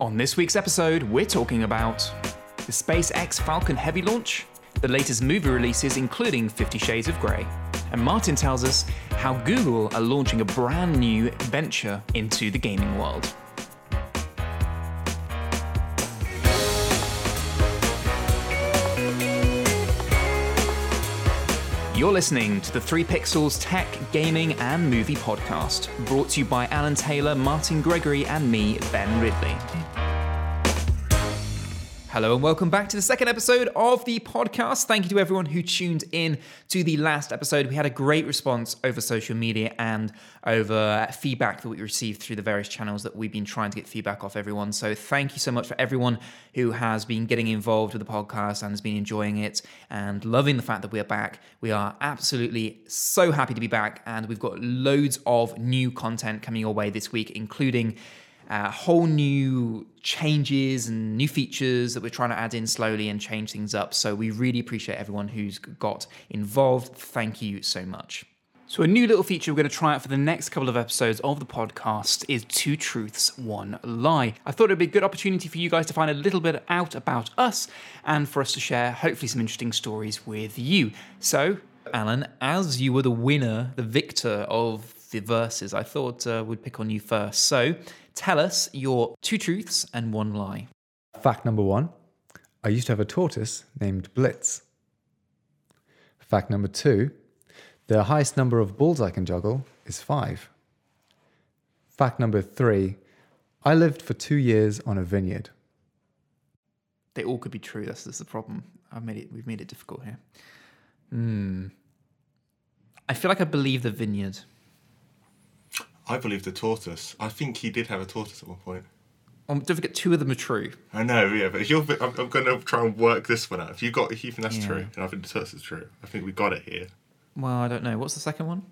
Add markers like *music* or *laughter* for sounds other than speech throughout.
On this week's episode, we're talking about the SpaceX Falcon Heavy launch, the latest movie releases, including Fifty Shades of Grey, and Martin tells us how Google are launching a brand new venture into the gaming world. You're listening to the 3 Pixels Tech, Gaming, and Movie Podcast, brought to you by Alan Taylor, Martin Gregory, and me, Ben Ridley. Hello and welcome back to the second episode of the podcast. Thank you to everyone who tuned in to the last episode. We had a great response over social media and over feedback that we received through the various channels that we've been trying to get feedback off everyone. So thank you so much for everyone who has been getting involved with the podcast and has been enjoying it and loving the fact that we are back. We are absolutely so happy to be back and we've got loads of new content coming your way this week, including uh, whole new changes and new features that we're trying to add in slowly and change things up. So we really appreciate everyone who's got involved. Thank you so much. So, a new little feature we're going to try out for the next couple of episodes of the podcast is Two Truths, One Lie. I thought it would be a good opportunity for you guys to find a little bit out about us and for us to share, hopefully, some interesting stories with you. So, Alan, as you were the winner, the victor of the verses, I thought uh, we'd pick on you first. So, tell us your two truths and one lie. Fact number one I used to have a tortoise named Blitz. Fact number two the highest number of balls I can juggle is five. Fact number three I lived for two years on a vineyard. They all could be true. That's, that's the problem. I've made it. We've made it difficult here. Hmm. I feel like I believe the vineyard. I believe the tortoise. I think he did have a tortoise at one point. Um, don't forget, two of them are true. I know, yeah, but if you're, I'm, I'm going to try and work this one out. If you got, if you think that's Yeah. true, and I think the tortoise is true, I think we got it here. Well, I don't know. What's the second one?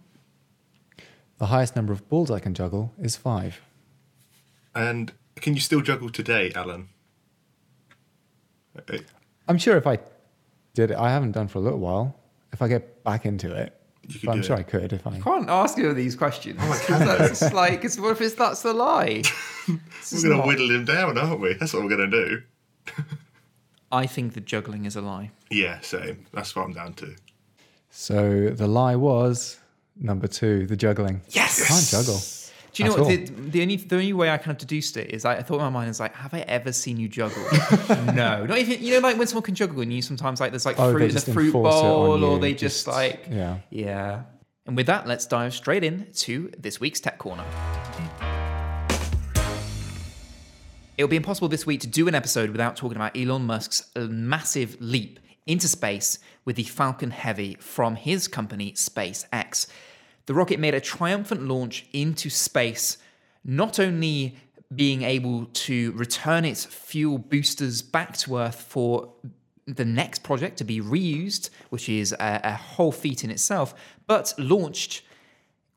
The highest number of balls I can juggle is five. And can you still juggle today, Alan? Uh, I'm sure if I did it, I haven't done for a little while. If I get back into it, You could I'm do sure it. I could if I. can't ask you these questions. Oh, that's like, it's, what if it's, that's the lie? *laughs* We're going to whittle him down, aren't we? That's what we're going to do. I think the juggling is a lie. Yeah, same. That's what I'm down to. So the lie was number two, the juggling. Yes! I can't juggle. Do you know what? The, the only the only way I kind of deduced it is I, I thought in my mind is like, have I ever seen you juggle? *laughs* no, not even. You know, like when someone can juggle and you sometimes like there's like Oh, fruit in the fruit enforce it on bowl, or they just, just- like yeah. yeah. And with that, let's dive straight in to this week's tech corner. It will be impossible this week to do an episode without talking about Elon Musk's massive leap into space with the Falcon Heavy from his company SpaceX. The rocket made a triumphant launch into space, not only being able to return its fuel boosters back to Earth for the next project to be reused, which is a, a whole feat in itself, but launched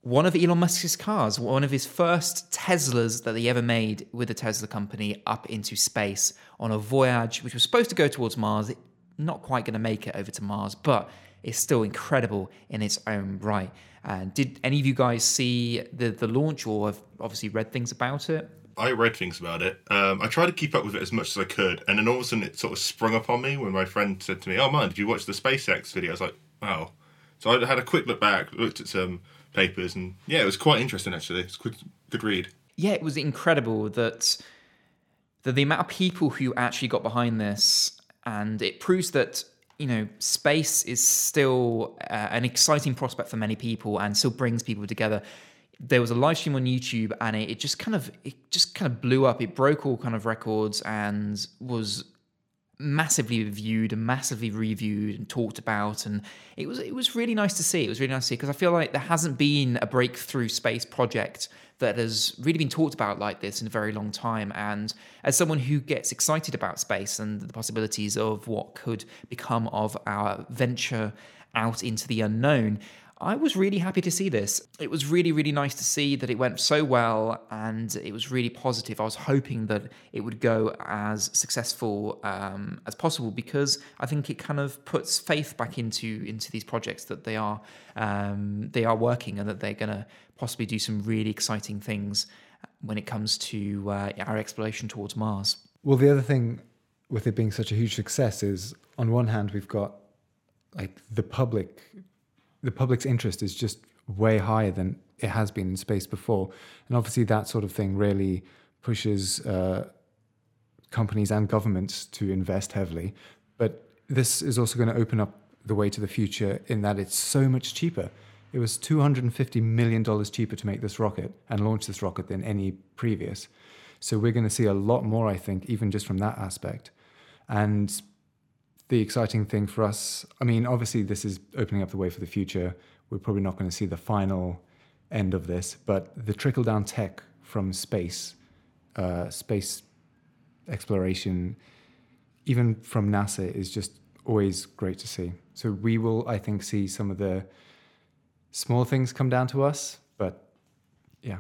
one of Elon Musk's cars, one of his first Teslas that he ever made with the Tesla company up into space on a voyage which was supposed to go towards Mars. Not quite going to make it over to Mars, but it's still incredible in its own right. Uh, did any of you guys see the, the launch or have obviously read things about it? I read things about it. Um, I tried to keep up with it as much as I could, and then all of a sudden it sort of sprung up on me when my friend said to me, "Oh man, did you watch the SpaceX video?" I was like, "Wow." So I had a quick look back, looked at some papers, and yeah, it was quite interesting actually. It's quick, good read. yeah, it was incredible that that the amount of people who actually got behind this, and it proves that you know space is still uh, an exciting prospect for many people, and still brings people together. There was a live stream on YouTube, and it, it just kind of it just kind of blew up. It broke all kind of records and was massively viewed and massively reviewed and talked about and it was it was really nice to see. It was really nice to see because I feel like there hasn't been a breakthrough space project that has really been talked about like this in a very long time. And as someone who gets excited about space and the possibilities of what could become of our venture out into the unknown I was really happy to see this. It was really, really nice to see that it went so well and it was really positive. I was hoping that it would go as successful um, as possible because I think it kind of puts faith back into into these projects that they are um, they are working and that they're going to possibly do some really exciting things when it comes to uh, our exploration towards Mars. Well, the other thing with it being such a huge success is, on one hand, we've got like the public, the public's interest is just way higher than it has been in space before, and obviously that sort of thing really pushes uh, companies and governments to invest heavily. But this is also going to open up the way to the future in that it's so much cheaper. It was $250 million cheaper to make this rocket and launch this rocket than any previous. So we're going to see a lot more, I think, even just from that aspect. And the exciting thing for us, I mean, obviously, this is opening up the way for the future. We're probably not going to see the final end of this, but the trickle down tech from space, uh, space exploration, even from NASA, is just always great to see. So we will, I think, see some of the small things come down to us, but yeah,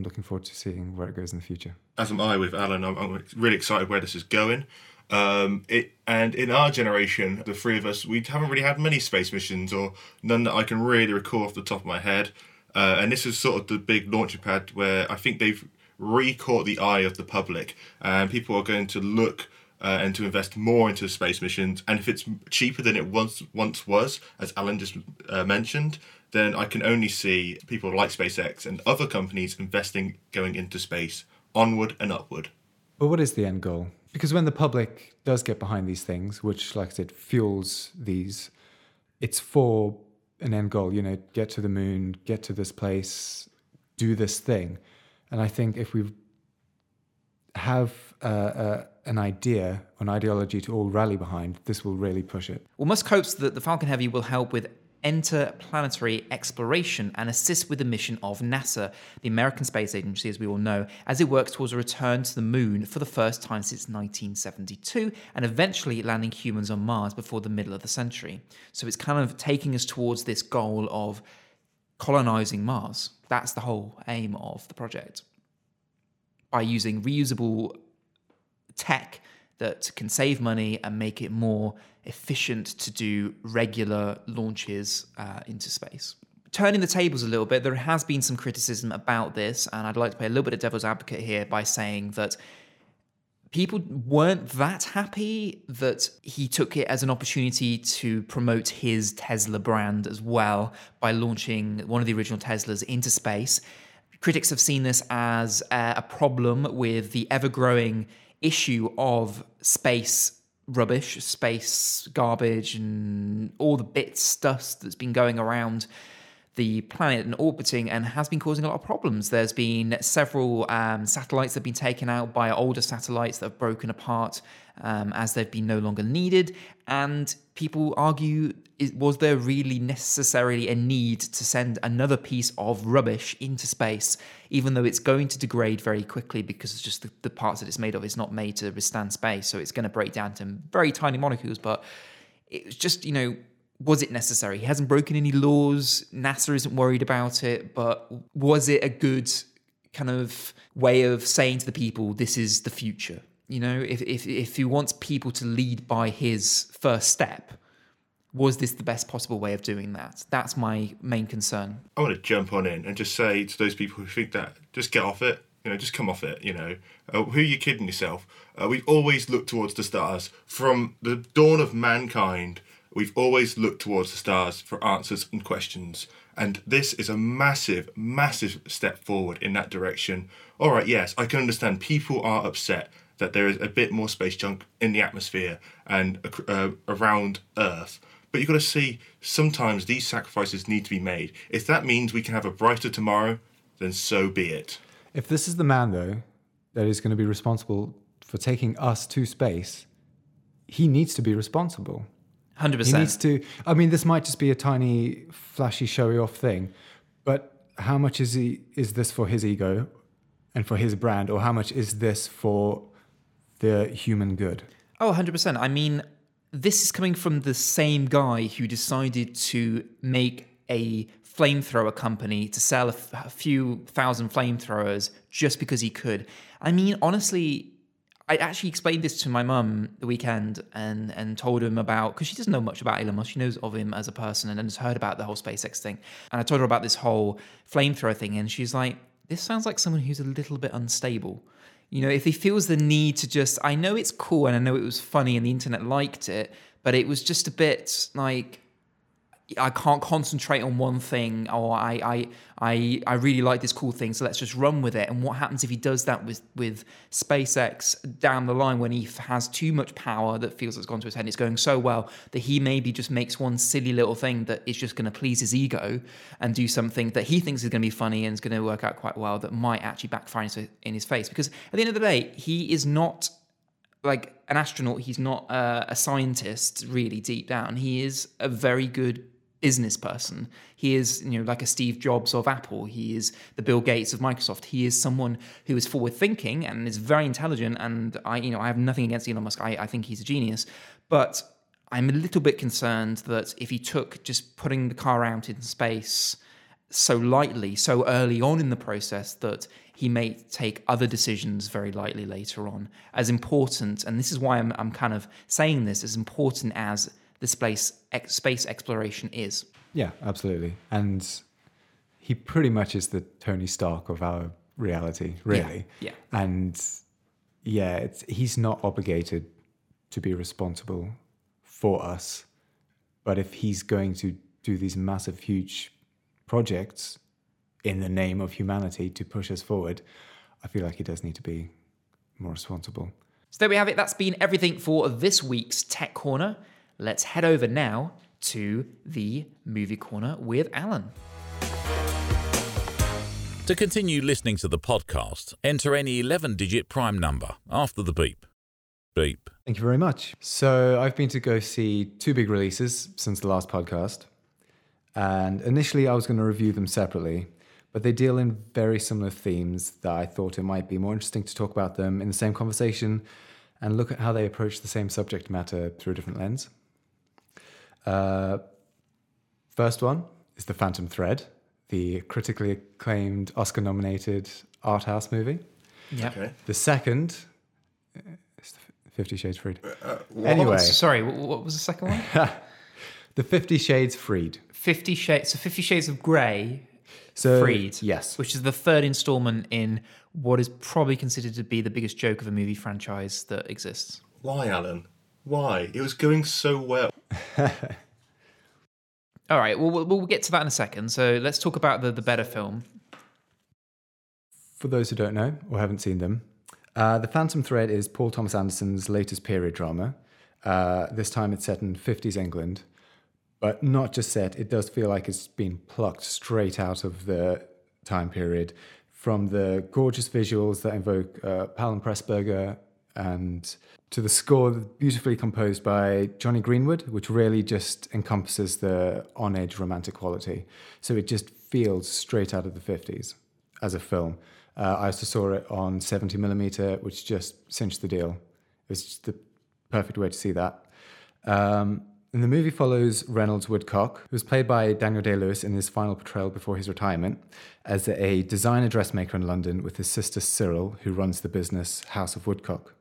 I'm looking forward to seeing where it goes in the future. As am I with Alan. I'm, I'm really excited where this is going. Um, it and in our generation, the three of us, we haven't really had many space missions, or none that I can really recall off the top of my head. Uh, and this is sort of the big launching pad where I think they've re-caught the eye of the public, and people are going to look uh, and to invest more into space missions. And if it's cheaper than it once once was, as Alan just uh, mentioned, then I can only see people like SpaceX and other companies investing going into space onward and upward. But what is the end goal? Because when the public does get behind these things, which, like I said, fuels these, it's for an end goal. You know, get to the moon, get to this place, do this thing. And I think if we have uh, uh, an idea, an ideology to all rally behind, this will really push it. Well, Musk hopes that the Falcon Heavy will help with interplanetary exploration and assist with the mission of NASA, the American Space Agency, as we all know, as it works towards a return to the moon for the first time since 1972 and eventually landing humans on Mars before the middle of the century. So it's kind of taking us towards this goal of colonizing Mars. That's the whole aim of the project. By using reusable tech that can save money and make it more efficient to do regular launches uh, into space. Turning the tables a little bit, there has been some criticism about this, and I'd like to play a little bit of devil's advocate here by saying that people weren't that happy that he took it as an opportunity to promote his Tesla brand as well by launching one of the original Teslas into space. Critics have seen this as a problem with the ever growing issue of space rubbish, space garbage, and all the bits, dust that's been going around the planet and orbiting and has been causing a lot of problems. There's been several um, satellites that have been taken out by older satellites that have broken apart um, as they've been no longer needed. And people argue was there really necessarily a need to send another piece of rubbish into space, even though it's going to degrade very quickly because it's just the, the parts that it's made of is not made to withstand space. So it's going to break down to very tiny molecules. But it's just, you know, was it necessary? He hasn't broken any laws. NASA isn't worried about it. But was it a good kind of way of saying to the people, this is the future? You know, if, if, if he wants people to lead by his first step, was this the best possible way of doing that? That's my main concern. I want to jump on in and just say to those people who think that, just get off it. You know, just come off it. You know, uh, who are you kidding yourself? Uh, we've always looked towards the stars from the dawn of mankind We've always looked towards the stars for answers and questions, and this is a massive, massive step forward in that direction. All right, yes, I can understand people are upset that there is a bit more space junk in the atmosphere and uh, around Earth. But you've got to see sometimes these sacrifices need to be made. If that means we can have a brighter tomorrow, then so be it. If this is the man, though, that is going to be responsible for taking us to space, he needs to be responsible. Hundred percent. He percent. needs to. I mean, this might just be a tiny, flashy, showy off thing, but how much is he? Is this for his ego, and for his brand, or how much is this for the human good? Oh, 100%. I mean, this is coming from the same guy who decided to make a flamethrower company to sell a, f- a few thousand flamethrowers just because he could. I mean, honestly, I actually explained this to my mum the weekend and and told him about because she doesn't know much about Elon Musk. She knows of him as a person and has heard about the whole SpaceX thing. And I told her about this whole flamethrower thing, and she's like, this sounds like someone who's a little bit unstable. You know, if he feels the need to just, I know it's cool and I know it was funny and the internet liked it, but it was just a bit like, I can't concentrate on one thing, or I, I, I, I really like this cool thing, so let's just run with it. And what happens if he does that with with SpaceX down the line when he has too much power that feels it's gone to his head? It's going so well that he maybe just makes one silly little thing that is just going to please his ego and do something that he thinks is going to be funny and is going to work out quite well that might actually backfire in his face. Because at the end of the day, he is not like an astronaut. He's not uh, a scientist, really deep down. He is a very good business person. He is, you know, like a Steve Jobs of Apple. He is the Bill Gates of Microsoft. He is someone who is forward thinking and is very intelligent. And I, you know, I have nothing against Elon Musk. I, I think he's a genius, but I'm a little bit concerned that if he took just putting the car out in space so lightly, so early on in the process, that he may take other decisions very lightly later on. As important, and this is why I'm, I'm kind of saying this, as important as the space ex- space exploration is. Yeah, absolutely. And he pretty much is the Tony Stark of our reality, really. Yeah. yeah. And yeah, it's, he's not obligated to be responsible for us. But if he's going to do these massive, huge projects in the name of humanity to push us forward, I feel like he does need to be more responsible. So there we have it. That's been everything for this week's Tech Corner let's head over now to the movie corner with Alan. To continue listening to the podcast, enter any 11 digit prime number after the beep. Beep. Thank you very much. So, I've been to go see two big releases since the last podcast. And initially, I was going to review them separately, but they deal in very similar themes that I thought it might be more interesting to talk about them in the same conversation and look at how they approach the same subject matter through a different lens. Uh, first one is The Phantom Thread, the critically acclaimed Oscar nominated art house movie. Yeah. Okay. The second is Fifty Shades Freed. Uh, anyway, Sorry, what, what was the second one? *laughs* The Fifty Shades Freed. Fifty Shades. So Fifty Shades of Grey. So, Freed. Yes. Which is the third installment in what is probably considered to be the biggest joke of a movie franchise that exists. Why, Alan? Why? It was going so well. *laughs* All right, well, we'll get to that in a second. So let's talk about the, the better film. For those who don't know or haven't seen them, uh, The Phantom Thread is Paul Thomas Anderson's latest period drama. Uh, this time it's set in 50s England, but not just set, it does feel like it's been plucked straight out of the time period from the gorgeous visuals that invoke uh, Powell and Pressburger and to the score beautifully composed by Jonny Greenwood, which really just encompasses the on edge romantic quality. So it just feels straight out of the 50s as a film. Uh, I also saw it on 70 millimeter, which just cinched the deal. It was the perfect way to see that. Um, and the movie follows Reynolds Woodcock, who's played by Daniel Day Lewis in his final portrayal before his retirement, as a designer dressmaker in London with his sister Cyril, who runs the business House of Woodcock.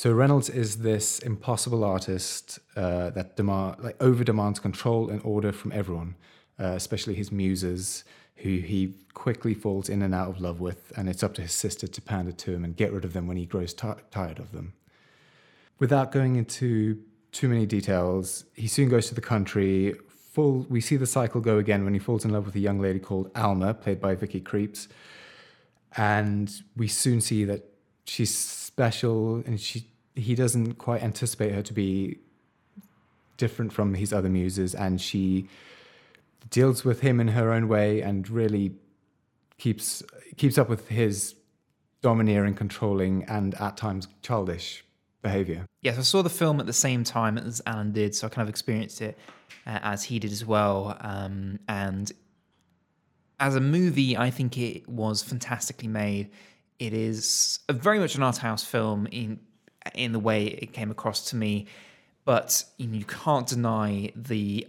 So Reynolds is this impossible artist uh, that demand like over demands control and order from everyone, uh, especially his muses, who he quickly falls in and out of love with, and it's up to his sister to pander to him and get rid of them when he grows t- tired of them. Without going into too many details, he soon goes to the country. Full, we see the cycle go again when he falls in love with a young lady called Alma, played by Vicky Krieps, and we soon see that she's special and she he doesn't quite anticipate her to be different from his other muses and she deals with him in her own way and really keeps keeps up with his domineering controlling and at times childish behavior. Yes i saw the film at the same time as alan did so i kind of experienced it uh, as he did as well um, and as a movie i think it was fantastically made. It is very much an art house film in in the way it came across to me, but you, can't deny the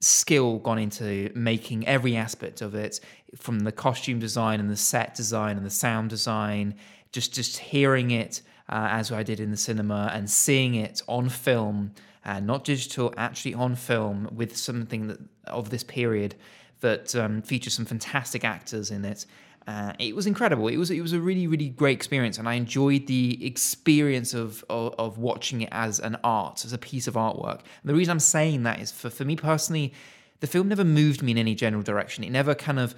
skill gone into making every aspect of it, from the costume design and the set design and the sound design. Just just hearing it uh, as I did in the cinema and seeing it on film, uh, not digital, actually on film with something that of this period that um, features some fantastic actors in it. Uh, it was incredible. It was it was a really really great experience, and I enjoyed the experience of, of of watching it as an art, as a piece of artwork. And the reason I'm saying that is for for me personally, the film never moved me in any general direction. It never kind of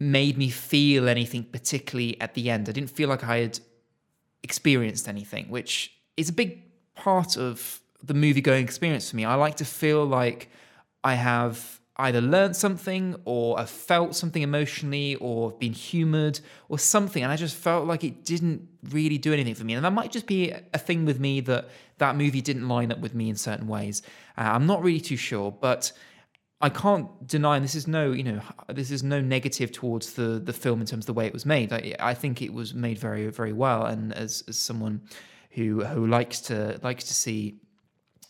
made me feel anything particularly at the end. I didn't feel like I had experienced anything, which is a big part of the movie going experience for me. I like to feel like I have either learned something or have felt something emotionally or been humored or something. And I just felt like it didn't really do anything for me. And that might just be a thing with me that that movie didn't line up with me in certain ways. Uh, I'm not really too sure, but I can't deny, and this is no, you know, this is no negative towards the the film in terms of the way it was made. I, I think it was made very, very well. And as, as someone who who likes to likes to see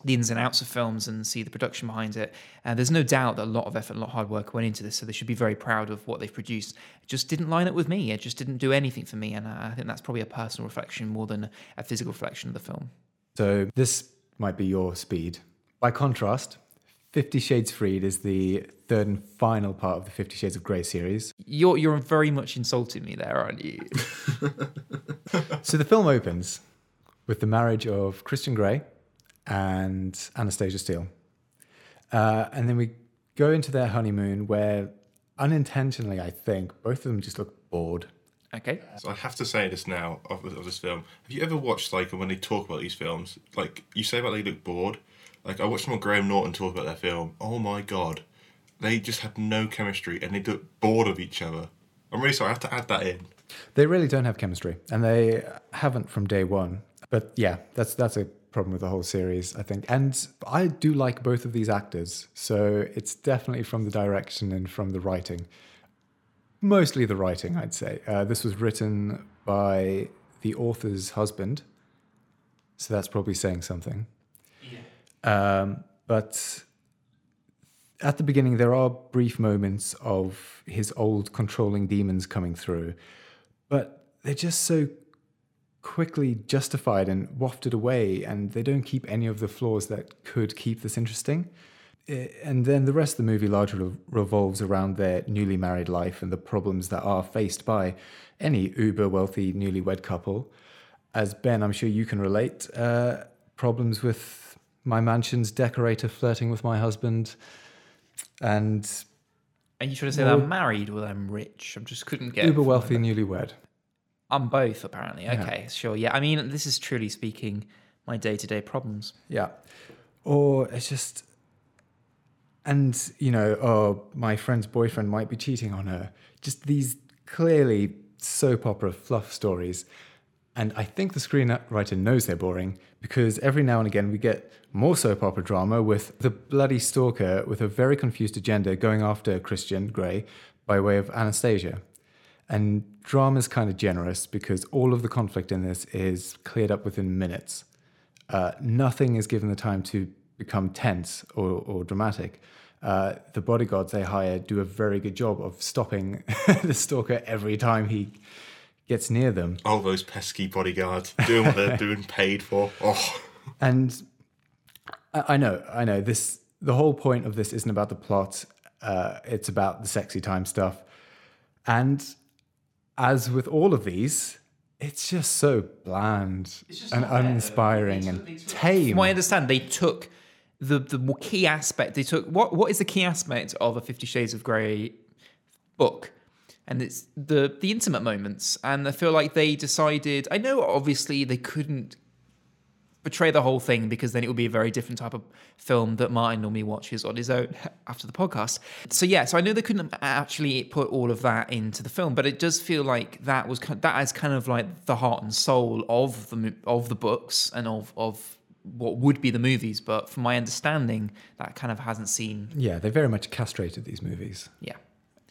the ins and outs of films and see the production behind it. And uh, there's no doubt that a lot of effort, a lot of hard work went into this, so they should be very proud of what they've produced. It just didn't line up with me. It just didn't do anything for me, and I think that's probably a personal reflection more than a physical reflection of the film. So this might be your speed. By contrast, Fifty Shades Freed is the third and final part of the Fifty Shades of Grey series. You're you're very much insulting me there, aren't you? *laughs* so the film opens with the marriage of Christian Grey and Anastasia Steele, uh, and then we go into their honeymoon where unintentionally, I think, both of them just look bored. Okay. So I have to say this now of, of this film. Have you ever watched like when they talk about these films? Like you say about they look bored like I watched someone Graham Norton talk about their film. Oh my god, they just had no chemistry and they looked bored of each other. I'm really sorry. I have to add that in. They really don't have chemistry, and they haven't from day one. But yeah, that's that's a problem with the whole series, I think. And I do like both of these actors, so it's definitely from the direction and from the writing. Mostly the writing, I'd say. Uh, this was written by the author's husband, so that's probably saying something. Um, but at the beginning, there are brief moments of his old controlling demons coming through, but they're just so quickly justified and wafted away, and they don't keep any of the flaws that could keep this interesting. And then the rest of the movie largely revolves around their newly married life and the problems that are faced by any uber wealthy newlywed couple. As Ben, I'm sure you can relate, uh, problems with my mansion's decorator flirting with my husband, and and you should have said I'm married or I'm rich. I just couldn't get uber wealthy newlywed. I'm both apparently. Okay, yeah. sure. Yeah, I mean, this is truly speaking my day to day problems. Yeah, or it's just, and you know, oh, my friend's boyfriend might be cheating on her. Just these clearly soap opera fluff stories and I think the screenwriter knows they're boring because every now and again we get more soap opera drama with the bloody stalker with a very confused agenda going after Christian Grey by way of Anastasia. And drama is kind of generous because all of the conflict in this is cleared up within minutes. Uh, nothing is given the time to become tense or, or dramatic. Uh, the bodyguards they hire do a very good job of stopping *laughs* the stalker every time he gets near them. Oh, those pesky bodyguards doing what they're *laughs* doing paid for. Oh. And I know, I know. This the whole point of this isn't about the plot. Uh, it's about the sexy time stuff. And as with all of these, it's just so bland just and uninspiring and tame. What I understand, they took the the key aspect. They took what what is the key aspect of a Fifty Shades of Grey book? and it's the the intimate moments and i feel like they decided i know obviously they couldn't portray the whole thing because then it would be a very different type of film that martin normally watches on his own *laughs* after the podcast so yeah so i know they couldn't actually put all of that into the film but it does feel like that was that is kind of like the heart and soul of the of the books and of of what would be the movies but from my understanding that kind of hasn't seen yeah they very much castrated these movies yeah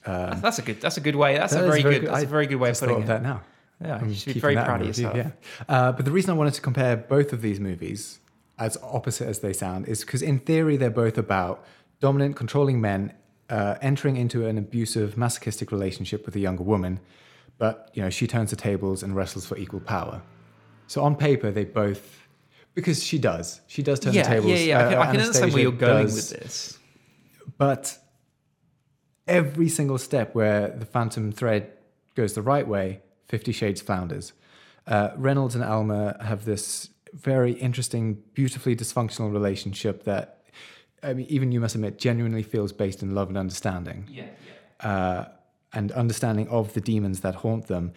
um, that's a good. That's a good way. That's that a very, very good, good. That's a very good way of putting it. that now. Yeah, you should be very proud of yourself. Yeah. Uh, but the reason I wanted to compare both of these movies, as opposite as they sound, is because in theory they're both about dominant, controlling men uh, entering into an abusive, masochistic relationship with a younger woman, but you know she turns the tables and wrestles for equal power. So on paper, they both because she does. She does turn yeah, the tables. Yeah, yeah, I can, uh, I can understand where you're going does, with this. But every single step where the Phantom Thread goes the right way, Fifty Shades flounders. Uh, Reynolds and Alma have this very interesting, beautifully dysfunctional relationship that, I mean, even you must admit, genuinely feels based in love and understanding. Yeah. Uh, and understanding of the demons that haunt them.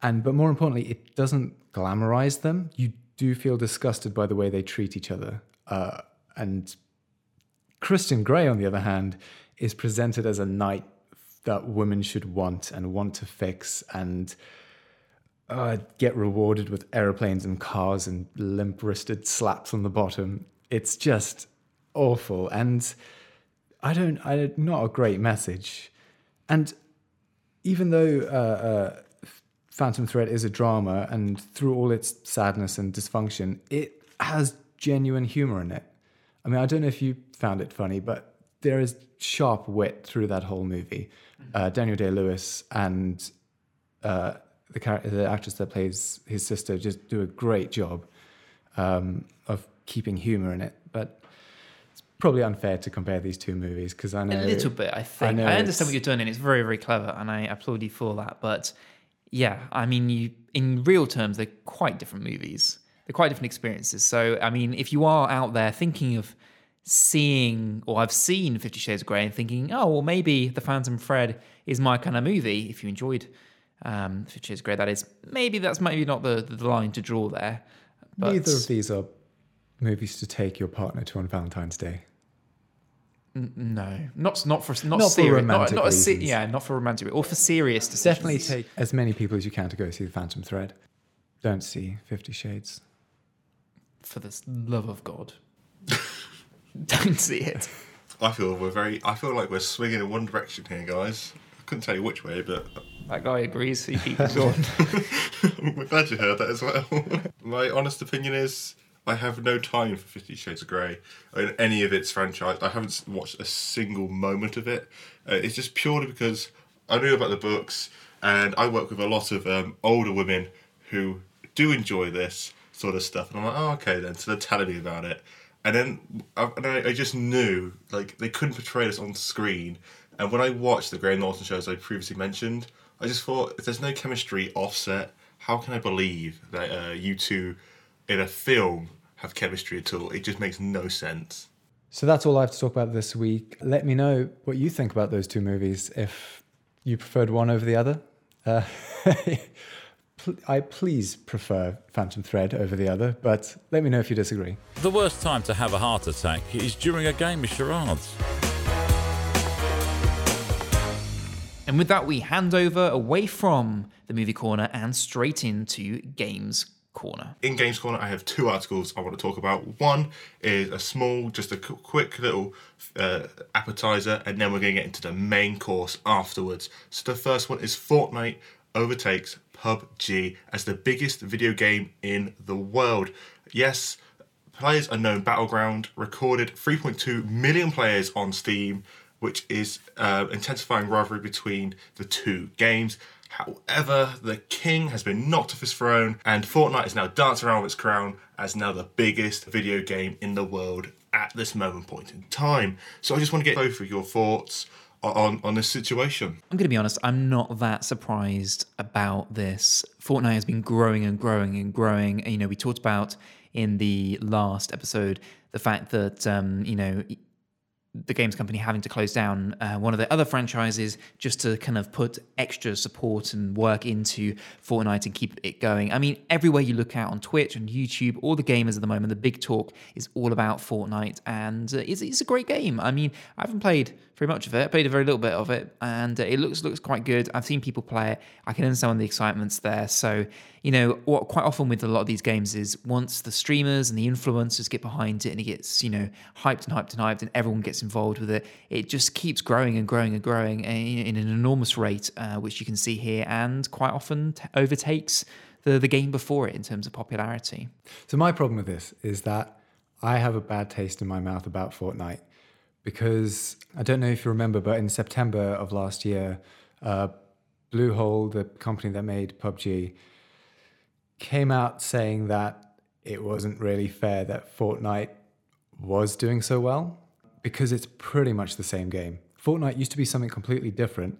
And but more importantly, it doesn't glamorize them. You do feel disgusted by the way they treat each other. Uh, and Christian Grey, on the other hand, is presented as a knight that women should want and want to fix and uh, get rewarded with aeroplanes and cars and limp wristed slaps on the bottom. It's just awful. And I don't, I not a great message. And even though uh, uh, Phantom Thread is a drama and through all its sadness and dysfunction, it has genuine humor in it. I mean, I don't know if you found it funny, but there is sharp wit through that whole movie. Uh, Daniel Day Lewis and uh, the, character, the actress that plays his sister just do a great job um, of keeping humor in it. But it's probably unfair to compare these two movies because I know A little bit, I think. I, know understand what you're doing, and it's very, very clever, and I applaud you for that. But yeah, I mean, you in real terms, they're quite different movies. They're quite different experiences. So, I mean, if you are out there thinking of seeing, or I've seen Fifty Shades of Grey, and thinking, oh, well, maybe The Phantom Thread is my kind of movie. If you enjoyed um, Fifty Shades of Grey, that is, maybe that's maybe not the, the line to draw there. But Neither of these are movies to take your partner to on Valentine's Day. no, not not for not, Not for romantic not, not a se- yeah, not for romantic, or for serious decisions. Definitely take as many people as you can to go see The Phantom Thread. Don't see Fifty Shades. for the love of God. *laughs* Don't see it. I feel we're very. I feel like we're swinging in one direction here, guys. I couldn't tell you which way, but That guy agrees. He keeps it going. we're glad you heard that as well. *laughs* My honest opinion is. I have no time for Fifty Shades of Grey in any of its franchise. I haven't watched a single moment of it. Uh, it's just purely because I knew about the books, and I work with a lot of um, older women who do enjoy this sort of stuff. And I'm like, oh, okay then. So they're telling me about it, and then I, and I, I just knew like they couldn't portray this on screen. And when I watched the Graham Norton shows I previously mentioned, I just thought if there's no chemistry offset, how can I believe that uh, you two in a film have chemistry at all? It just makes no sense. So that's all I have to talk about this week. Let me know what you think about those two movies. If you preferred one over the other, uh, *laughs* I please prefer Phantom Thread over the other, but let me know if you disagree. The worst time to have a heart attack is during a game of charades. And with that, we hand over away from the movie corner and straight into games corner. In Games Corner, I have two articles I want to talk about. One is a small, just a quick little uh, appetizer, and then we're going to get into the main course afterwards. So the first one is Fortnite overtakes PUBG as the biggest video game in the world. Yes, Players Unknown Battleground recorded 3.2 million players on Steam, which is uh, intensifying rivalry between the two games. However, the king has been knocked off his throne, and Fortnite is now dancing around with its crown as now the biggest video game in the world at this moment point in time. So I just want to get both of your thoughts on on this situation. I'm going to be honest, I'm not that surprised about this. Fortnite has been growing and growing and growing. You know, we talked about in the last episode the fact that, um, you know, the games company having to close down uh, one of their other franchises just to kind of put extra support and work into Fortnite and keep it going. I mean, everywhere you look out on Twitch and YouTube, all the gamers at the moment, the big talk is all about Fortnite, and uh, it's, it's a great game. I mean, I haven't played very much of it. I played a very little bit of it, and uh, it looks looks quite good. I've seen people play it. I can understand the excitement's there. So, you know, what quite often with a lot of these games is once the streamers and the influencers get behind it and it gets, you know, hyped and hyped and hyped, and everyone gets involved with it, it just keeps growing and growing and growing uh, in an enormous rate, uh, which you can see here, and quite often t- overtakes the the game before it in terms of popularity. So my problem with this is that I have a bad taste in my mouth about Fortnite because I don't know if you remember, but in September of last year, uh, Bluehole, the company that made PUBG, came out saying that it wasn't really fair that Fortnite was doing so well because it's pretty much the same game. Fortnite used to be something completely different.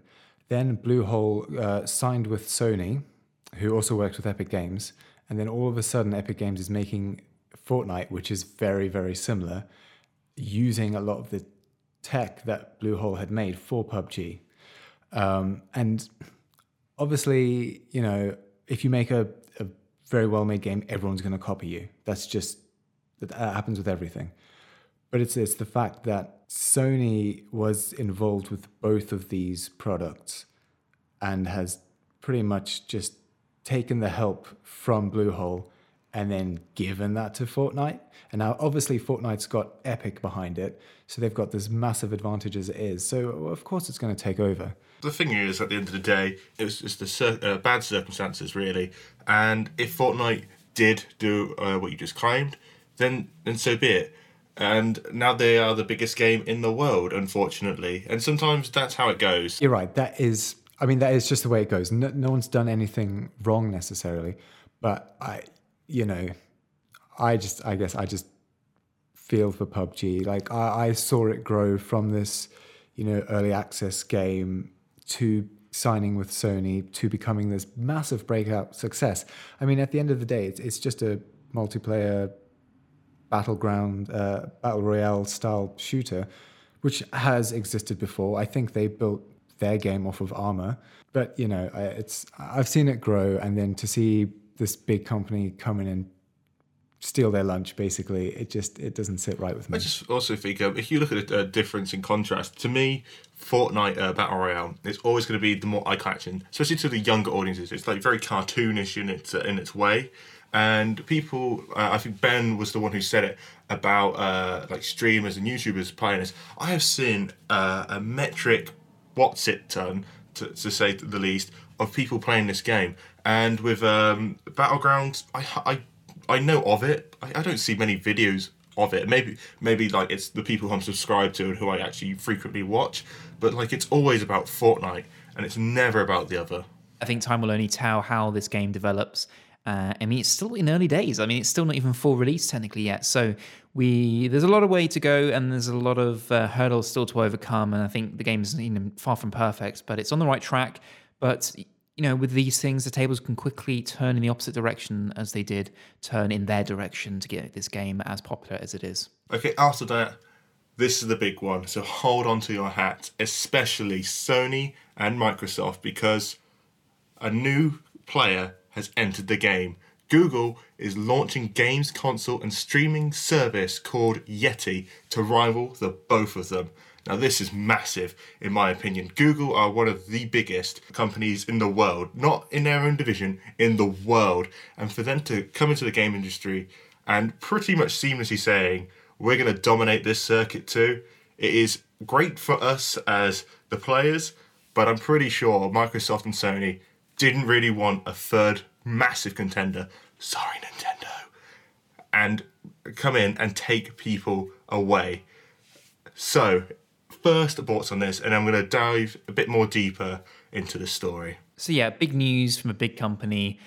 Then Bluehole uh, signed with Sony, who also works with Epic Games, and then all of a sudden, Epic Games is making Fortnite, which is very, very similar, using a lot of the tech that Bluehole had made for PUBG. Um, and obviously, you know, if you make a, a very well made game, everyone's going to copy you. That's just, that happens with everything. But it's, it's the fact that Sony was involved with both of these products and has pretty much just taken the help from Bluehole and then given that to Fortnite. And now, obviously, Fortnite's got Epic behind it, so they've got this massive advantage as it is. So, of course, it's going to take over. The thing is, at the end of the day, it was just the cir- uh, bad circumstances, really. And if Fortnite did do uh, what you just claimed, then then so be it. And now they are the biggest game in the world, unfortunately. And sometimes that's how it goes. You're right. That is, I mean, that is just the way it goes. No, no one's done anything wrong necessarily, but I, you know, I just, I guess, I just feel for PUBG. Like I, I saw it grow from this, you know, early access game to signing with Sony to becoming this massive breakout success. I mean, at the end of the day, it's, it's just a multiplayer battleground, uh, battle royale style shooter, which has existed before. I think they built their game off of Arma, but you know, it's I've seen it grow, and then to see this big company come in and steal their lunch basically it just it doesn't sit right with me I just also think um, if you look at a, a difference in contrast, to me, Fortnite uh, Battle Royale is always going to be the more eye catching, especially to the younger audiences. It's like very cartoonish in its uh, in its way, and people. Uh, I think Ben was the one who said it about uh, like streamers and YouTubers playing this. I have seen uh, a metric what's it ton to, to say the least of people playing this game, and with um, Battlegrounds, I I I know of it. I, I don't see many videos of it. Maybe maybe like it's the people I'm subscribed to and who I actually frequently watch. But like it's always about Fortnite and it's never about the other. I think time will only tell how this game develops. Uh, I mean, it's still in early days. I mean, it's still not even full release technically yet. So we there's a lot of way to go, and there's a lot of uh, hurdles still to overcome. And I think the game's you know, far from perfect, but it's on the right track. But you know, with these things, the tables can quickly turn in the opposite direction as they did turn in their direction to get this game as popular as it is. Okay, after that, this is the big one. So hold on to your hat, especially Sony and Microsoft, because a new player has entered the game. Google is launching games console and streaming service called Yeti to rival the both of them. Now, this is massive, in my opinion. Google are one of the biggest companies in the world, not in their own division, in the world. And for them to come into the game industry and pretty much seamlessly saying, we're going to dominate this circuit too, it is great for us as the players, but I'm pretty sure Microsoft and Sony didn't really want a third massive contender. Sorry, Nintendo. And come in and take people away. So, first thoughts on this, and I'm going to dive a bit more deeper into the story. So yeah, big news from a big company.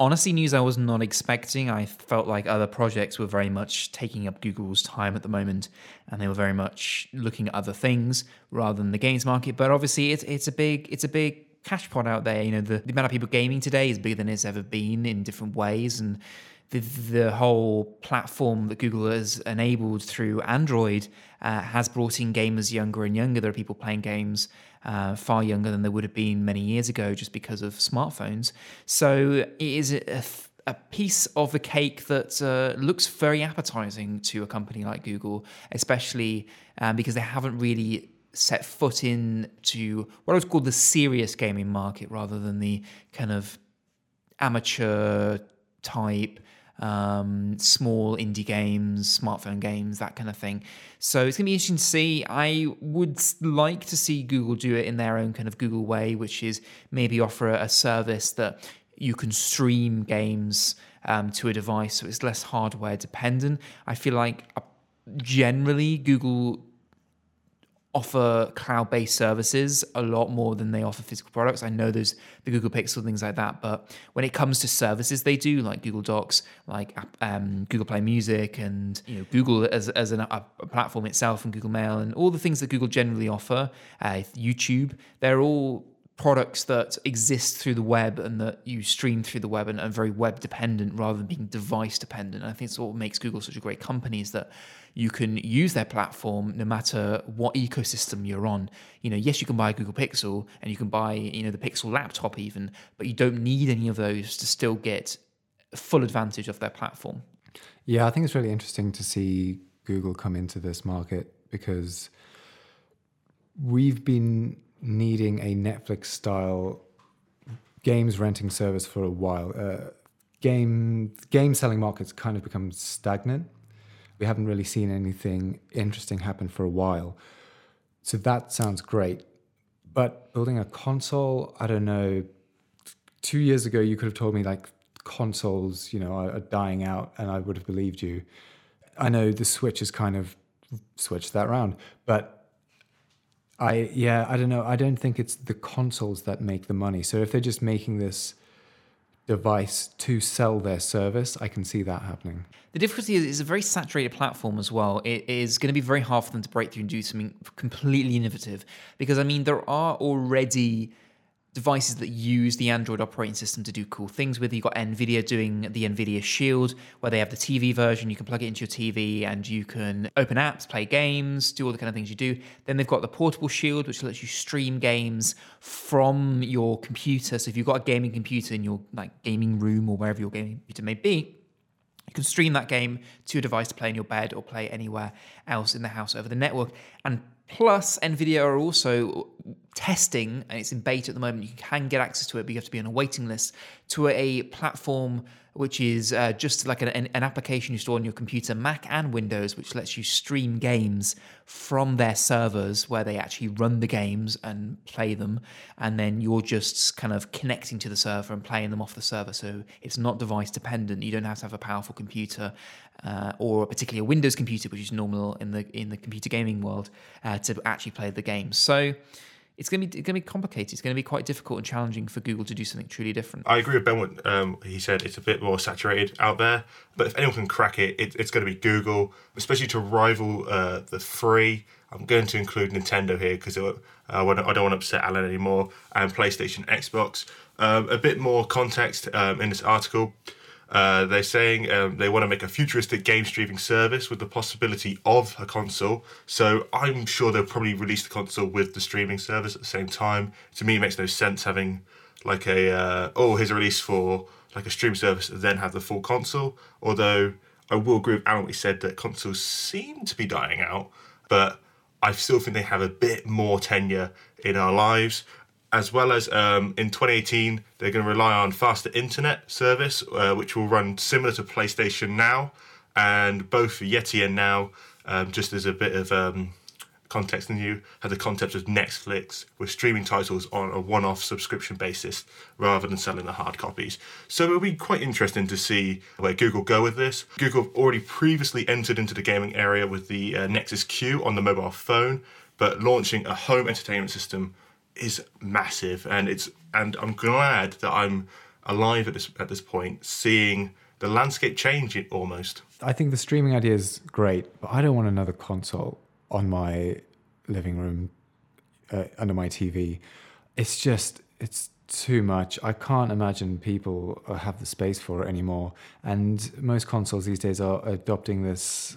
Honestly, news I was not expecting. I felt like other projects were very much taking up Google's time at the moment, and they were very much looking at other things rather than the games market. But obviously, it's it's a big it's a big cash pot out there. You know, the, the amount of people gaming today is bigger than it's ever been in different ways, and the the whole platform that Google has enabled through Android uh, has brought in gamers younger and younger. There are people playing games uh, far younger than there would have been many years ago just because of smartphones. So it is a, a piece of the cake that uh, looks very appetizing to a company like Google, especially um, because they haven't really set foot into what I would call the serious gaming market rather than the kind of amateur type um, small indie games, smartphone games, that kind of thing. So it's going to be interesting to see. I would like to see Google do it in their own kind of Google way, which is maybe offer a service that you can stream games um, to a device so it's less hardware dependent. I feel like uh, generally Google offer cloud-based services a lot more than they offer physical products. I know there's the Google Pixel things like that, but when it comes to services they do, like Google Docs, like um, Google Play Music, and you know Google as as an, a, platform itself, and Google Mail, and all the things that Google generally offer, uh, YouTube, they're all products that exist through the web and that you stream through the web and are very web dependent rather than being device dependent. And I think it's what makes Google such a great company is that you can use their platform no matter what ecosystem you're on. You know, yes, you can buy a Google Pixel and you can buy, you know, the Pixel laptop even, but you don't need any of those to still get full advantage of their platform. Yeah, I think it's really interesting to see Google come into this market because we've been needing a Netflix style games renting service for a while. Uh, game game selling markets kind of become stagnant. We haven't really seen anything interesting happen for a while. So that sounds great. But building a console, I don't know. Two years ago, you could have told me like consoles, you know, are, are dying out, and I would have believed you. I know the Switch has kind of switched that around, but I yeah, I don't know. I don't think it's the consoles that make the money. So if they're just making this device to sell their service, I can see that happening. The difficulty is it's a very saturated platform as well. It is going to be very hard for them to break through and do something completely innovative because I mean there are already devices that use the Android operating system to do cool things with. You've got NVIDIA doing the NVIDIA Shield, where they have the TV version. You can plug it into your TV and you can open apps, play games, do all the kind of things you do. Then they've got the Portable Shield, which lets you stream games from your computer. So if you've got a gaming computer in your like gaming room or wherever your gaming computer may be, you can stream that game to a device to play in your bed or play anywhere else in the house over the network. And Plus, NVIDIA are also testing, and it's in beta at the moment. You can get access to it, but you have to be on a waiting list to a platform which is uh, just like an, an, application you store on your computer, Mac and Windows, which lets you stream games from their servers where they actually run the games and play them. And then you're just kind of connecting to the server and playing them off the server. So it's not device dependent. You don't have to have a powerful computer uh, or particularly a Windows computer, which is normal in the in the computer gaming world, uh, to actually play the game. So it's going to be going to be complicated. It's going to be quite difficult and challenging for Google to do something truly different. I agree with Ben. What um, he said, it's a bit more saturated out there. But if anyone can crack it, it it's going to be Google, especially to rival uh, the free. I'm going to include Nintendo here because uh, I don't want to upset Alan anymore, and PlayStation, Xbox. Um, a bit more context um, in this article. Uh, they're saying um, they want to make a futuristic game streaming service with the possibility of a console. So I'm sure they'll probably release the console with the streaming service at the same time. To me, it makes no sense having like a uh, oh here's a release for like a stream service and then have the full console. Although I will agree with Alan what said that consoles seem to be dying out, but I still think they have a bit more tenure in our lives as well as um, in 2018 they're going to rely on faster internet service uh, which will run similar to playstation now and both yeti and now um, just as a bit of um, context and you have the concept of netflix with streaming titles on a one-off subscription basis rather than selling the hard copies. So it'll be quite interesting to see where google go with this. Google have already previously entered into the gaming area with the uh, nexus q on the mobile phone but launching a home entertainment system is massive, and it's and I'm glad that I'm alive at this at this point, seeing the landscape change it almost. I think the streaming idea is great, but I don't want another console on my living room uh, under my TV. It's just it's too much. I can't imagine people have the space for it anymore. And most consoles these days are adopting this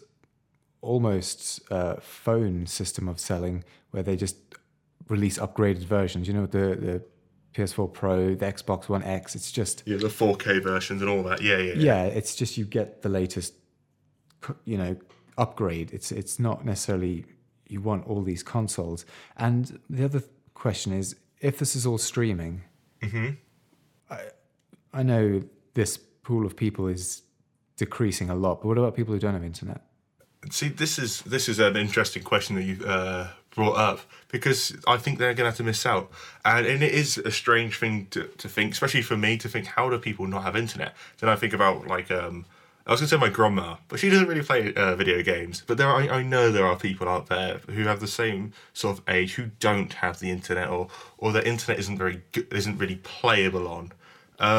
almost uh, phone system of selling where they just release upgraded versions. You know, the the PS4 Pro, the Xbox One X. It's just yeah, the 4K versions and all that. Yeah, yeah, yeah. Yeah, it's just you get the latest, you know, upgrade. It's it's not necessarily you want all these consoles. And the other question is, if this is all streaming, mm-hmm. I I know this pool of people is decreasing a lot, but what about people who don't have internet? See, this is this is an interesting question that you uh, brought up because I think they're going to have to miss out. And, and it is a strange thing to, to think, especially for me, to think, how do people not have internet? Then I think about like um, I was going to say my grandma, but she doesn't really play uh, video games. But there, are, I know there are people out there who have the same sort of age who don't have the internet, or or their internet isn't very good, isn't really playable on.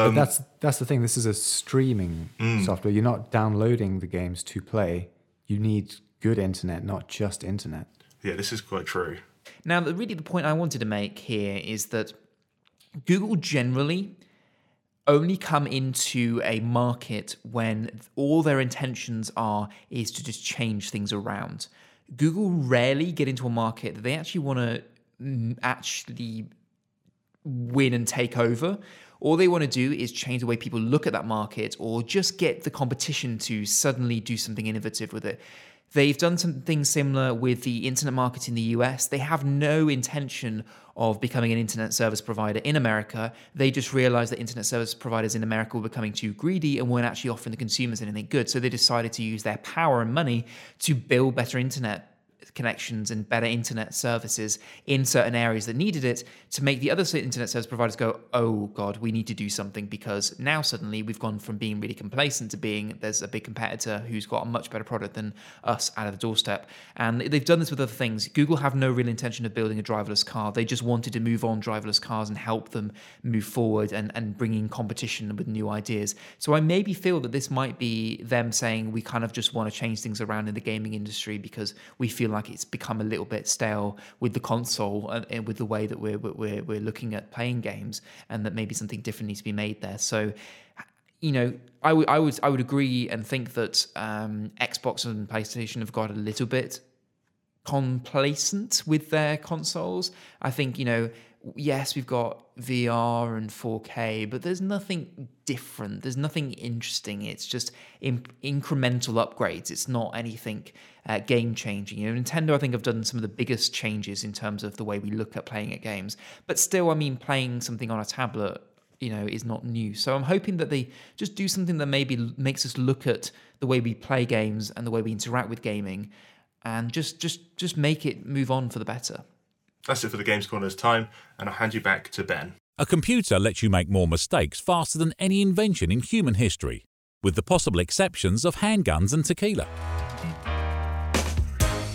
but that's that's the thing. This is a streaming software. You're not downloading the games to play. You need good internet, not just internet. Yeah, this is quite true. Now, really, the point I wanted to make here is that Google generally only come into a market when all their intentions are is to just change things around. Google rarely get into a market that they actually want to actually win and take over. All they want to do is change the way people look at that market or just get the competition to suddenly do something innovative with it. They've done something similar with the internet market in the US. They have no intention of becoming an internet service provider in America. They just realized that internet service providers in America were becoming too greedy and weren't actually offering the consumers anything good. So they decided to use their power and money to build better internet connections and better internet services in certain areas that needed it to make the other internet service providers go, oh God, we need to do something because now suddenly we've gone from being really complacent to being there's a big competitor who's got a much better product than us out of the doorstep. And they've done this with other things. Google have no real intention of building a driverless car. They just wanted to move on driverless cars and help them move forward and, and bring in competition with new ideas. So I maybe feel that this might be them saying we kind of just want to change things around in the gaming industry because we feel like it's become a little bit stale with the console and, and with the way that we're, we're we're looking at playing games, and that maybe something different needs to be made there. So, you know, I would I would I would agree and think that um, Xbox and PlayStation have got a little bit complacent with their consoles. I think you know yes, we've got VR and 4K, but there's nothing different. There's nothing interesting. It's just in- incremental upgrades. It's not anything uh, game changing. You know, Nintendo, I think, have done some of the biggest changes in terms of the way we look at playing at games. But still, I mean, playing something on a tablet. You know, is not new. So I'm hoping that they just do something that maybe makes us look at the way we play games and the way we interact with gaming, and just just just make it move on for the better. That's it for the Games Corner's time, and I'll hand you back to Ben. A computer lets you make more mistakes faster than any invention in human history, with the possible exceptions of handguns and tequila.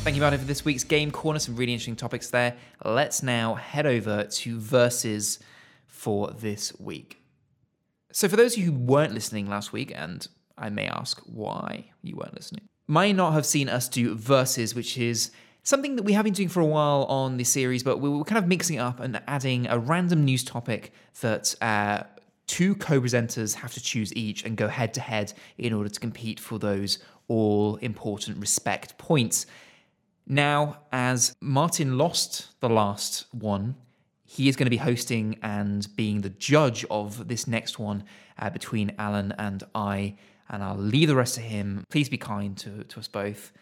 Thank you, Martin, for this week's Game Corner. Some really interesting topics there. Let's now head over to Versus for this week. So, for those of you who weren't listening last week, and I may ask why you weren't listening, might not have seen us do Versus, which is something that we have been doing for a while on this series, but we were kind of mixing it up and adding a random news topic that uh, two co presenters have to choose each and go head to head in order to compete for those all important respect points. Now, as Martin lost the last one, he is going to be hosting and being the judge of this next one uh, between Alan and I. And I'll leave the rest to him. Please be kind to, to us both.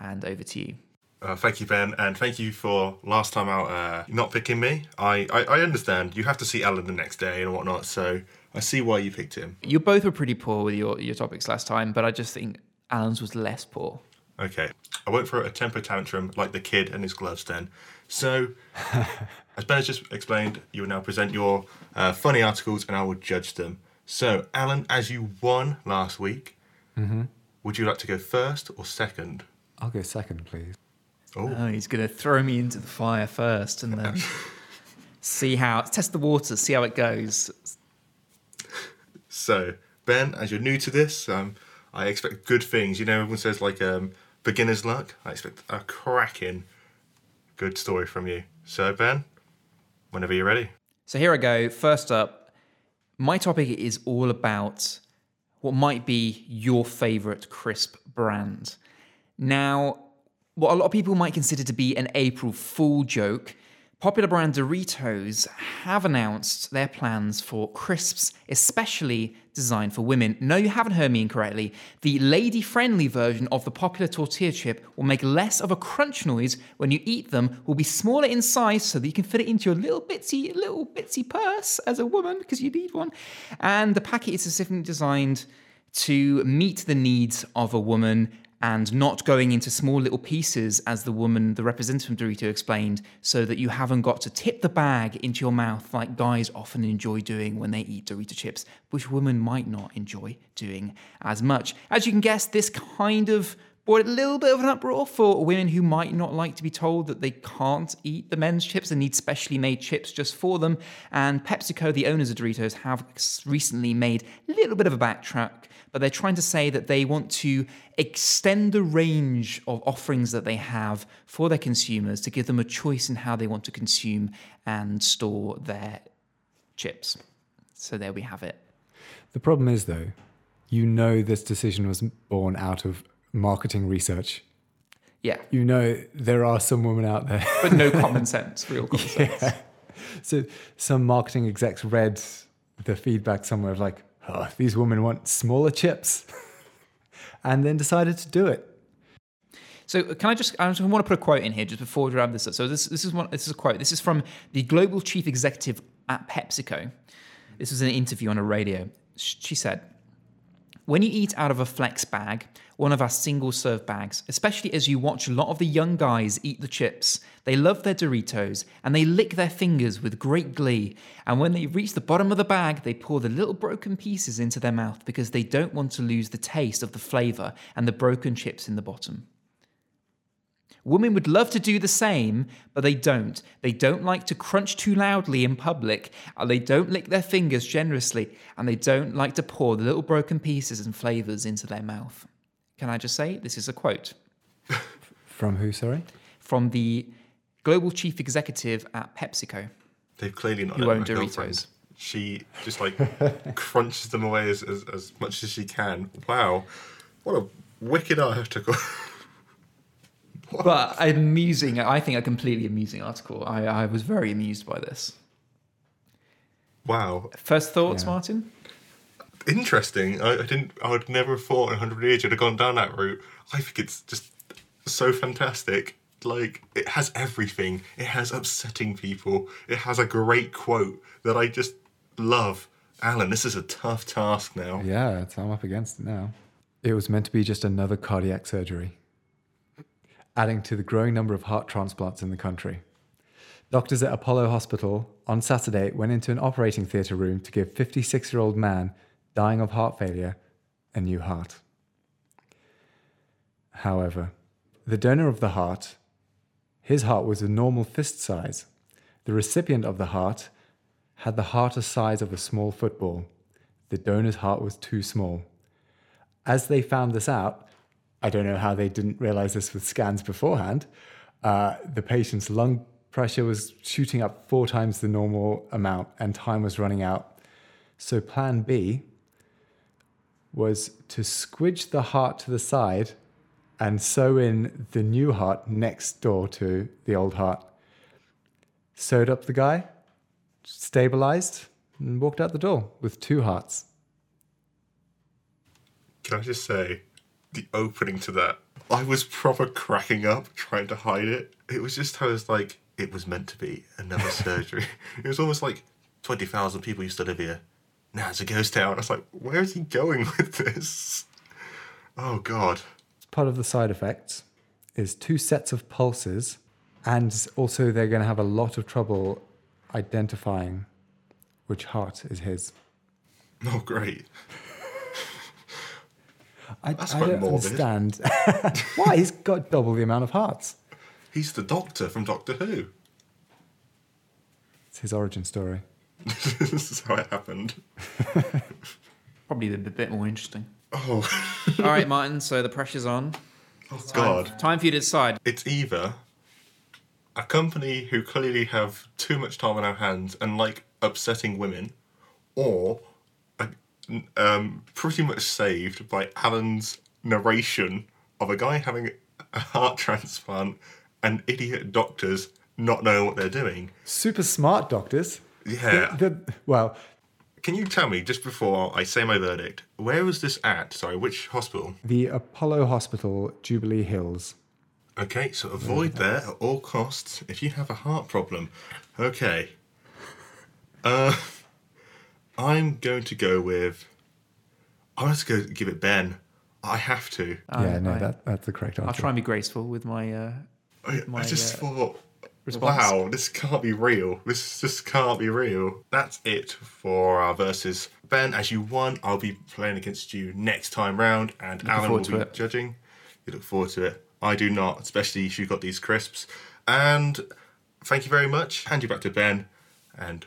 And over to you. Uh, thank you, Ben, and thank you for last time out uh, not picking me. I, I, I understand you have to see Alan the next day and whatnot, so I see why you picked him. You both were pretty poor with your, your topics last time, but I just think Alan's was less poor. Okay, I won't throw a temper tantrum like the kid and his gloves then. So, *laughs* as Ben has just explained, you will now present your uh, funny articles and I will judge them. So, Alan, as you won last week, would you like to go first or second? I'll go second, please. Oh, Oh, he's going to throw me into the fire first and then *laughs* see how, test the waters, see how it goes. So, Ben, as you're new to this, um, I expect good things. You know, everyone says like um, beginner's luck. I expect a cracking good story from you. So, Ben, whenever you're ready. So here I go. First up, my topic is all about what might be your favorite crisp brand. Now, what a lot of people might consider to be an April Fool joke, popular brand Doritos have announced their plans for crisps, especially designed for women. No, you haven't heard me incorrectly. The lady friendly version of the popular tortilla chip will make less of a crunch noise when you eat them, will be smaller in size so that you can fit it into your little bitsy, little bitsy purse as a woman because you need one. And the packet is specifically designed to meet the needs of a woman and not going into small little pieces, as the woman, the representative from Dorito explained, so that you haven't got to tip the bag into your mouth like guys often enjoy doing when they eat Dorito chips, which women might not enjoy doing as much. As you can guess, this kind of brought a little bit of an uproar for women who might not like to be told that they can't eat the men's chips and need specially made chips just for them. And PepsiCo, the owners of Doritos, have recently made a little bit of a backtrack, but they're trying to say that they want to extend the range of offerings that they have for their consumers to give them a choice in how they want to consume and store their chips. So there we have it. The problem is, though, you know this decision was born out of marketing research. Yeah, You know there are some women out there. but no *laughs* common sense, real common sense. so some marketing execs read the feedback somewhere of like, oh, these women want smaller chips, *laughs* and then decided to do it. So uh, can I just I just want to put a quote in here just before we wrap this up. So this this is one this is a quote. This is from the global chief executive at PepsiCo. This was an interview on a radio. She said, "When you eat out of a flex bag, one of our single serve bags, especially as you watch a lot of the young guys eat the chips, they love their Doritos and they lick their fingers with great glee. And when they reach the bottom of the bag, they pour the little broken pieces into their mouth because they don't want to lose the taste of the flavor and the broken chips in the bottom." Women would love to do the same, but they don't. They don't like to crunch too loudly in public, and they don't lick their fingers generously, and they don't like to pour the little broken pieces and flavors into their mouth. Can I just say, this is a quote From who? Sorry. from the global chief executive at PepsiCo. They've clearly not Who let own girlfriend. Doritos. She just like *laughs* crunches them away as, as, as much as she can. Wow, what a wicked article! *laughs* But amusing, I think a completely amusing article. I, I was very amused by this. wow, First thoughts, Yeah. Martin? interesting. I, I didn't. I would never have thought in hundred years you'd have gone down that route. I think it's just so fantastic. Like it has everything. It has upsetting people. It has a great quote that I just love. Alan, this is a tough task now. Yeah, it's, I'm up against it now. It was meant to be just another cardiac surgery, adding to the growing number of heart transplants in the country. Doctors at Apollo Hospital on Saturday went into an operating theatre room to give 56 year old man dying of heart failure a new heart. However, the donor of the heart, his heart was a normal fist size. The recipient of the heart had the heart the size of a small football. The donor's heart was too small. As they found this out, I don't know how they didn't realize this with scans beforehand. Uh, the patient's lung pressure was shooting up four times the normal amount and time was running out. So, plan B was to squidge the heart to the side and sew in the new heart next door to the old heart. Sewed up the guy, stabilized, and walked out the door with two hearts. Can I just say, the opening to that, I was proper cracking up trying to hide it. It was just, I was like, it was meant to be another *laughs* surgery. It was almost like 20,000 people used to live here. Now it's a ghost town. I was like, where is he going *laughs* with this? Oh, God. Part of the side effects is two sets of pulses, and also they're going to have a lot of trouble identifying which heart is his. Oh, great. I, That's I quite don't morbid. understand *laughs* why he's got double the amount of hearts. He's the doctor from Doctor Who. It's his origin story. *laughs* this is how it happened. *laughs* Probably a bit bit more interesting. Oh, All right, Martin. So the pressure's on. oh Time- God. Time for you to decide. It's either a company who clearly have too much time on our hands and like upsetting women, or a, um, pretty much saved by Alan's narration of a guy having a heart *laughs* transplant and idiot doctors not knowing what they're doing. Super smart doctors. Yeah. The- the- well, Can you tell me, just before I say my verdict, where was this at? Sorry, which hospital? the Apollo Hospital, Jubilee Hills. Okay, so avoid there at all costs if you have a heart problem. Okay. Uh, *laughs* I'm going to go with. I'm going to go give it Ben. I have to. yeah, no, I- that, that's the correct answer. I'll try and be graceful with my. Uh, I, My, I just uh, thought, response. wow, this can't be real. This just can't be real. That's it for our verses. Ben, as you won, I'll be playing against you next time round, and Alan will forward be it. judging. You look forward to it. I do not, especially if you've got these crisps. And thank you very much. Hand you back to Ben, and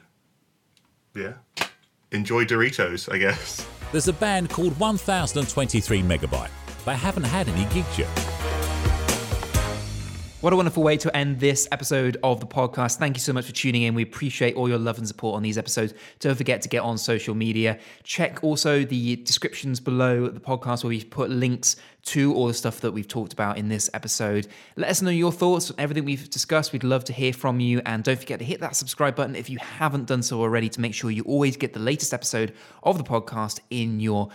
yeah, enjoy Doritos, I guess. There's a band called 1023 Megabyte. They haven't had any gigs yet. What a wonderful way to end this episode of the podcast. Thank you so much for tuning in. We appreciate all your love and support on these episodes. Don't forget to get on social media. Check also the descriptions below the podcast where we've put links to all the stuff that we've talked about in this episode. Let us know your thoughts on everything we've discussed. We'd love to hear from you. And don't forget to hit that subscribe button if you haven't done so already to make sure you always get the latest episode of the podcast in your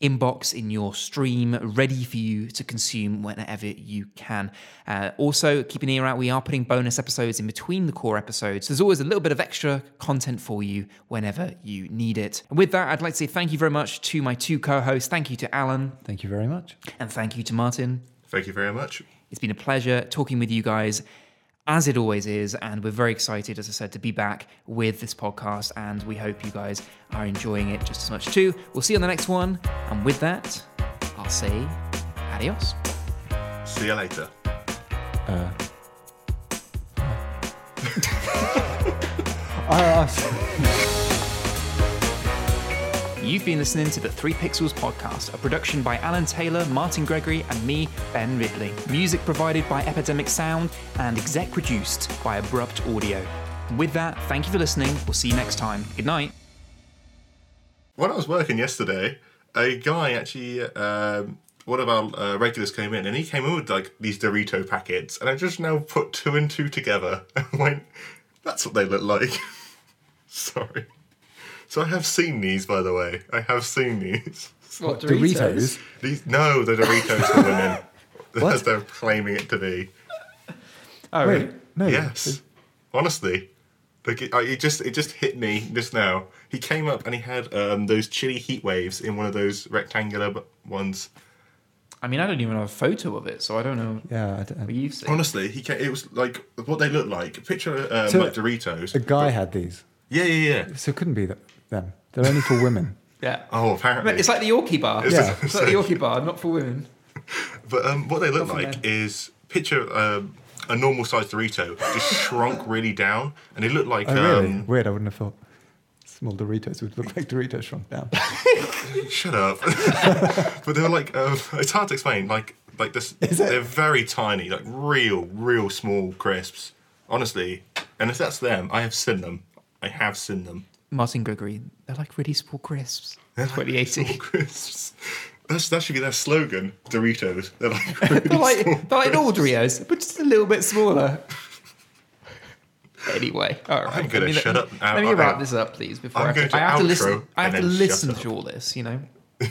inbox in your stream ready for you to consume whenever you can. Uh, also, keep an ear out. We are putting bonus episodes in between the core episodes. There's always a little bit of extra content for you whenever you need it. And with that, I'd like to say thank you very much to my two co hosts. Thank you to Alan Thank you very much. and thank you to Martin. Thank you very much. It's been a pleasure talking with you guys, as it always is. And we're very excited, as I said, to be back with this podcast. And we hope you guys are enjoying it just as much too. We'll see you on the next one. And with that, I'll say adios. See you later. Uh, *laughs* I asked. You've been listening to the Three Pixels podcast, a production by Alan Taylor, Martin Gregory, and me, Ben Ridley. Music provided by Epidemic Sound and exec produced by Abrupt Audio. With that, thank you for listening. We'll see you next time. Good night. when I was working yesterday, a guy actually, um, one of our uh, regulars came in, and he came in with like these Dorito packets, and I just now put two and two together *laughs* and went, "That's what they look like." *laughs* Sorry. So I have seen these, by the way. I have seen these. *laughs* What, Doritos? These no, the Doritos for women, *laughs* *laughs* What? as they're claiming it to be. Oh, really? Wait, no. Yes, honestly, like it, it just it just hit me just now. He came up and he had um, those chili heat waves in one of those rectangular ones. I mean, I don't even have a photo of it, so I don't know Yeah, I don't- what you've seen. Honestly, he came, it was like what they look like. Picture um, So, like Doritos. a guy had these, Yeah, yeah, yeah. so it couldn't be that, them. They're only for women. *laughs* Yeah. Oh, apparently. It's like the Yorkie bar. It's Yeah. It's like the Yorkie bar, not for women. *laughs* But um, what they look Not for like men. is picture um, a normal sized Dorito just shrunk *laughs* really down, and they look like Oh, really? um, Weird. I wouldn't have thought small Doritos would look like Doritos shrunk down. Shut up. but they're like, um, it's hard to explain. Like, like this, Is it? they're very tiny, like real, real small crisps. Honestly, and if that's them, I have seen them. I have seen them. Martin Gregory, they're like really small crisps. They're like 2080. small crisps. That's that should be their slogan. Doritos. They're like *laughs* really They're like, small. they're like Oreos, but just a little bit smaller. Anyway, all right. I'm let me- shut up. Let me wrap this up, please. Before I'm I have going to, to I have to listen. I have to listen to all this. You know. *laughs*